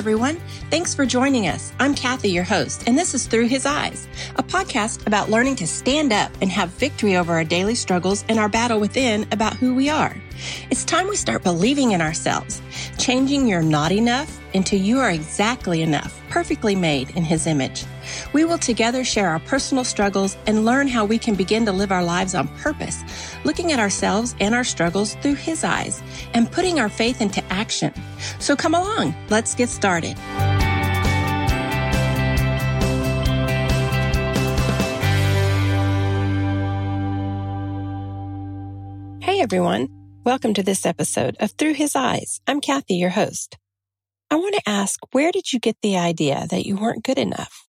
everyone. Thanks for joining us. I'm Kathy, your host, and this is Through His Eyes, a podcast about learning to stand up and have victory over our daily struggles and our battle within about who we are. It's time we start believing in ourselves, changing your not enough into you are exactly enough, perfectly made in His image. We will together share our personal struggles and learn how we can begin to live our lives on purpose, looking at ourselves and our struggles through His eyes and putting our faith into action. So come along, let's get started. Hey everyone, welcome to this episode of Through His Eyes. I'm Kathy, your host. I want to ask, where did you get the idea that you weren't good enough?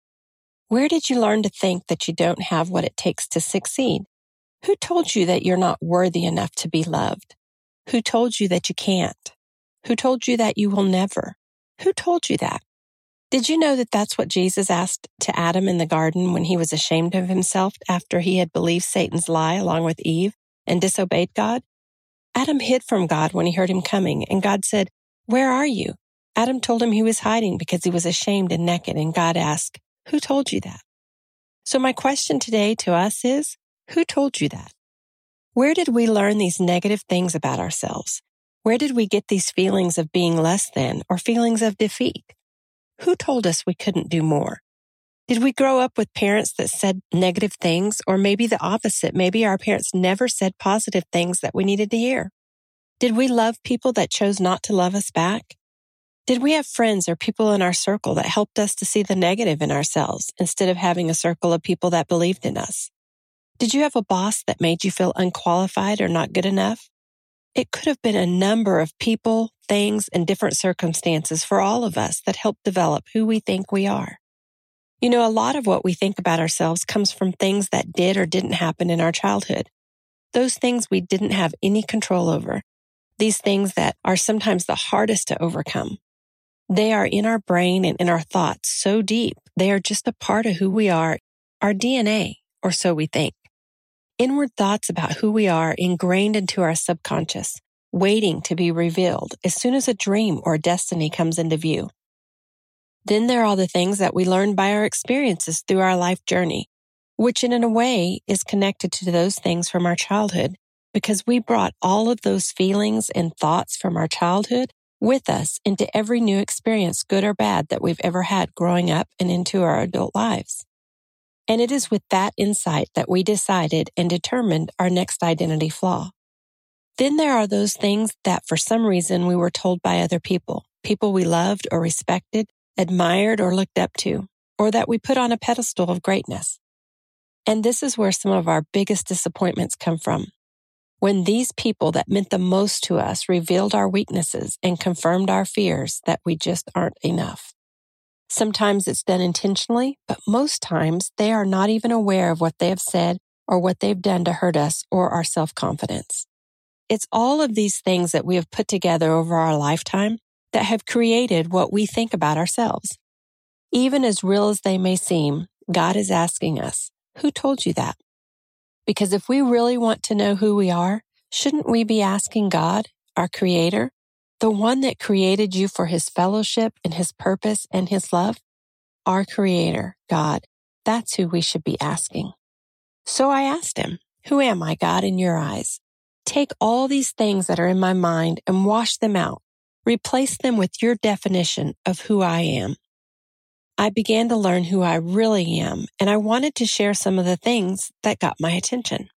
Where did you learn to think that you don't have what it takes to succeed? Who told you that you're not worthy enough to be loved? Who told you that you can't? Who told you that you will never? Who told you that? Did you know that that's what Jesus asked to Adam in the garden when he was ashamed of himself after he had believed Satan's lie along with Eve and disobeyed God? Adam hid from God when he heard him coming, and God said, Where are you? Adam told him he was hiding because he was ashamed and naked, and God asked, Who told you that? So my question today to us is, Who told you that? Where did we learn these negative things about ourselves? Where did we get these feelings of being less than or feelings of defeat? Who told us we couldn't do more? Did we grow up with parents that said negative things or maybe the opposite? Maybe our parents never said positive things that we needed to hear. Did we love people that chose not to love us back? Did we have friends or people in our circle that helped us to see the negative in ourselves instead of having a circle of people that believed in us? Did you have a boss that made you feel unqualified or not good enough? It could have been a number of people, things, and different circumstances for all of us that helped develop who we think we are. You know, a lot of what we think about ourselves comes from things that did or didn't happen in our childhood. Those things we didn't have any control over. These things that are sometimes the hardest to overcome. They are in our brain and in our thoughts so deep. They are just a part of who we are, our DNA, or so we think. Inward thoughts about who we are ingrained into our subconscious, waiting to be revealed as soon as a dream or destiny comes into view. Then there are the things that we learn by our experiences through our life journey, which in a way is connected to those things from our childhood because we brought all of those feelings and thoughts from our childhood with us into every new experience, good or bad, that we've ever had growing up and into our adult lives. And it is with that insight that we decided and determined our next identity flaw. Then there are those things that for some reason we were told by other people, people we loved or respected, admired or looked up to, or that we put on a pedestal of greatness. And this is where some of our biggest disappointments come from when these people that meant the most to us revealed our weaknesses and confirmed our fears that we just aren't enough. Sometimes it's done intentionally, but most times they are not even aware of what they have said or what they've done to hurt us or our self confidence. It's all of these things that we have put together over our lifetime that have created what we think about ourselves. Even as real as they may seem, God is asking us, who told you that? Because if we really want to know who we are, shouldn't we be asking God, our creator, the one that created you for his fellowship and his purpose and his love? Our creator, God. That's who we should be asking. So I asked him, who am I, God, in your eyes? Take all these things that are in my mind and wash them out. Replace them with your definition of who I am. I began to learn who I really am, and I wanted to share some of the things that got my attention.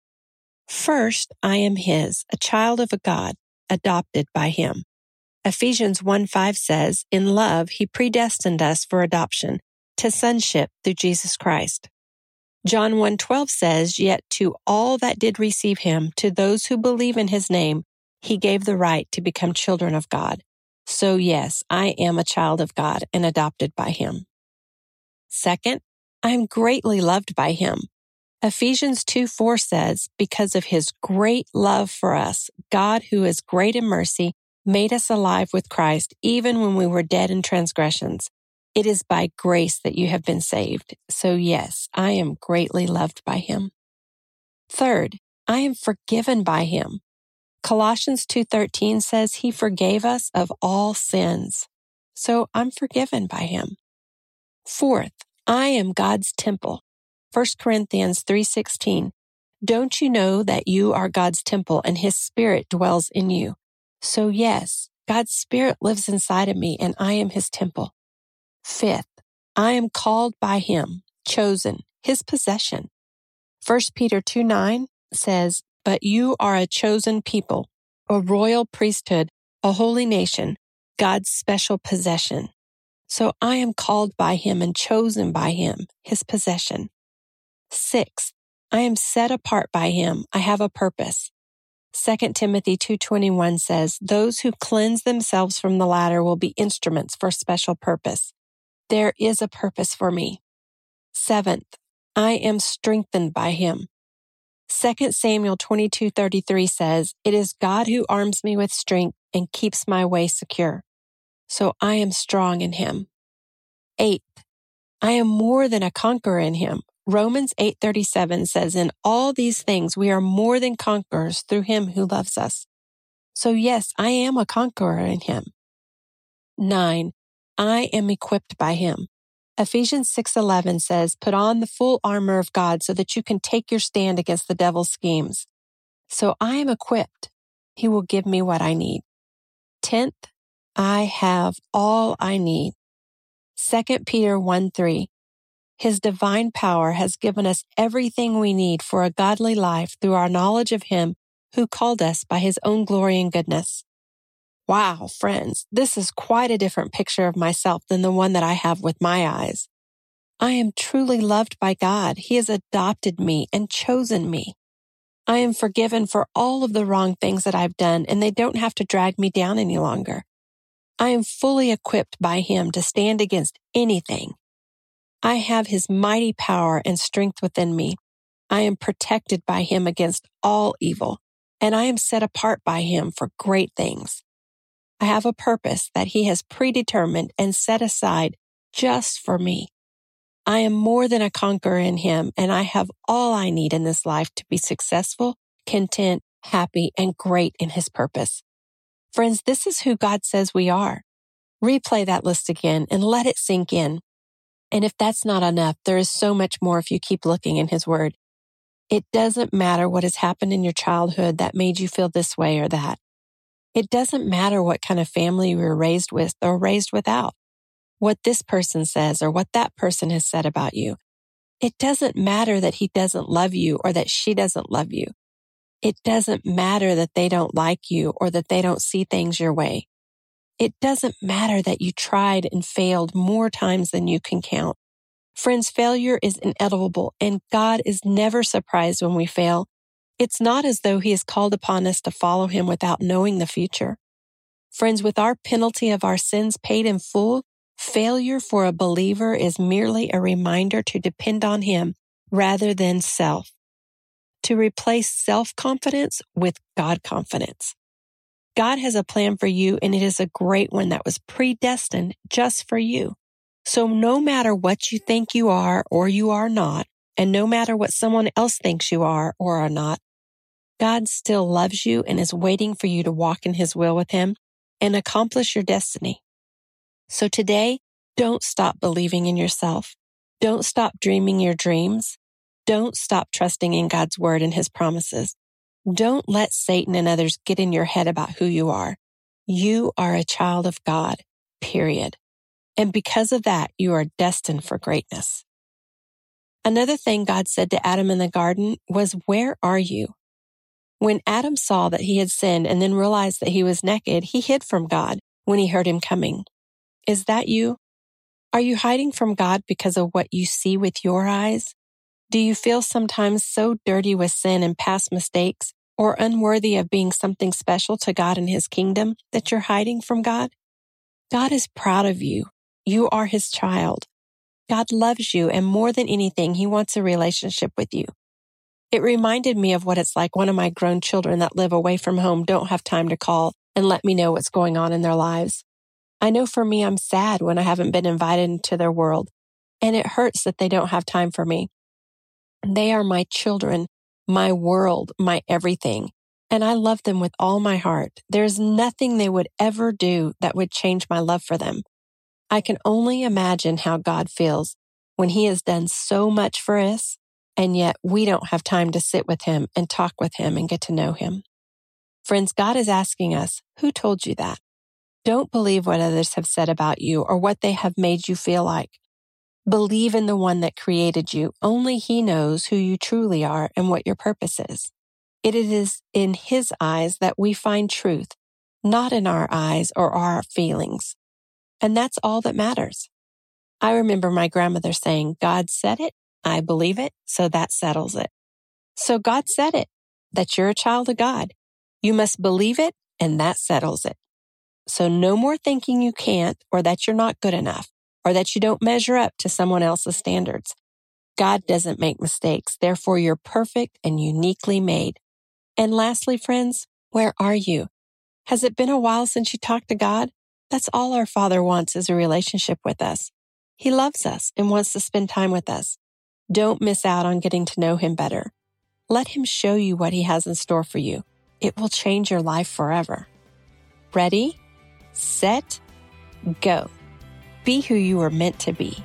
First, I am His, a child of a God, adopted by Him. Ephesians 1 5 says, In love, He predestined us for adoption to sonship through Jesus Christ. John 1 12 says, Yet to all that did receive Him, to those who believe in His name, He gave the right to become children of God. So yes, I am a child of God and adopted by Him. Second, I am greatly loved by him. Ephesians 2 4 says, Because of his great love for us, God, who is great in mercy, made us alive with Christ even when we were dead in transgressions. It is by grace that you have been saved. So yes, I am greatly loved by him. Third, I am forgiven by him. Colossians 2:13 says he forgave us of all sins. so I'm forgiven by him. Fourth, I am God's temple. 1 Corinthians 3:16. Don't you know that you are God's temple and his spirit dwells in you? So yes, God's spirit lives inside of me and I am his temple. Fifth, I am called by him, chosen, his possession. 1 Peter 2 9 says, But you are a chosen people, a royal priesthood, a holy nation, God's special possession. So I am called by him and chosen by him, his possession. Sixth, I am set apart by him. I have a purpose. 2 Timothy 2:21 says, "Those who cleanse themselves from the latter will be instruments for special purpose." There is a purpose for me. Seventh, I am strengthened by him. 2 Samuel 22:33 says, "It is God who arms me with strength and keeps my way secure." So I am strong in him. Eighth, I am more than a conqueror in him. Romans 8:37 says in all these things we are more than conquerors through him who loves us. So yes, I am a conqueror in him. 9. I am equipped by him. Ephesians 6:11 says, "Put on the full armor of God so that you can take your stand against the devil's schemes." So I am equipped. He will give me what I need. 10th, I have all I need. 2 Peter 1 3. His divine power has given us everything we need for a godly life through our knowledge of Him who called us by His own glory and goodness. Wow, friends, this is quite a different picture of myself than the one that I have with my eyes. I am truly loved by God. He has adopted me and chosen me. I am forgiven for all of the wrong things that I've done, and they don't have to drag me down any longer. I am fully equipped by Him to stand against anything I have his mighty power and strength within me. I am protected by him against all evil, and I am set apart by him for great things. I have a purpose that he has predetermined and set aside just for me. I am more than a conqueror in him, and I have all I need in this life to be successful, content, happy, and great in his purpose. Friends, this is who God says we are. Replay that list again and let it sink in. And if that's not enough, there is so much more if you keep looking in His Word. It doesn't matter what has happened in your childhood that made you feel this way or that. It doesn't matter what kind of family you were raised with or raised without, what this person says or what that person has said about you. It doesn't matter that he doesn't love you or that she doesn't love you. It doesn't matter that they don't like you or that they don't see things your way. It doesn't matter that you tried and failed more times than you can count. Friends, failure is inevitable and God is never surprised when we fail. It's not as though he has called upon us to follow him without knowing the future. Friends, with our penalty of our sins paid in full, failure for a believer is merely a reminder to depend on him rather than self. To replace self confidence with God confidence. God has a plan for you and it is a great one that was predestined just for you. So no matter what you think you are or you are not, and no matter what someone else thinks you are or are not, God still loves you and is waiting for you to walk in his will with him and accomplish your destiny. So today, don't stop believing in yourself. Don't stop dreaming your dreams. Don't stop trusting in God's word and his promises. Don't let Satan and others get in your head about who you are. You are a child of God, period. And because of that, you are destined for greatness. Another thing God said to Adam in the garden was, where are you? When Adam saw that he had sinned and then realized that he was naked, he hid from God when he heard him coming. Is that you? Are you hiding from God because of what you see with your eyes? Do you feel sometimes so dirty with sin and past mistakes or unworthy of being something special to God and his kingdom that you're hiding from God? God is proud of you. You are his child. God loves you and more than anything, he wants a relationship with you. It reminded me of what it's like one of my grown children that live away from home don't have time to call and let me know what's going on in their lives. I know for me, I'm sad when I haven't been invited into their world and it hurts that they don't have time for me. They are my children, my world, my everything. And I love them with all my heart. There's nothing they would ever do that would change my love for them. I can only imagine how God feels when he has done so much for us and yet we don't have time to sit with him and talk with him and get to know him. Friends, God is asking us, who told you that? Don't believe what others have said about you or what they have made you feel like. Believe in the one that created you. Only he knows who you truly are and what your purpose is. It is in his eyes that we find truth, not in our eyes or our feelings. And that's all that matters. I remember my grandmother saying, God said it, I believe it, so that settles it. So God said it, that you're a child of God. You must believe it, and that settles it. So no more thinking you can't or that you're not good enough or that you don't measure up to someone else's standards. God doesn't make mistakes. Therefore, you're perfect and uniquely made. And lastly, friends, where are you? Has it been a while since you talked to God? That's all our Father wants is a relationship with us. He loves us and wants to spend time with us. Don't miss out on getting to know Him better. Let Him show you what He has in store for you. It will change your life forever. Ready, set, go. Be who you are meant to be.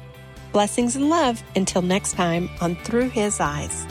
Blessings and love until next time on Through His Eyes.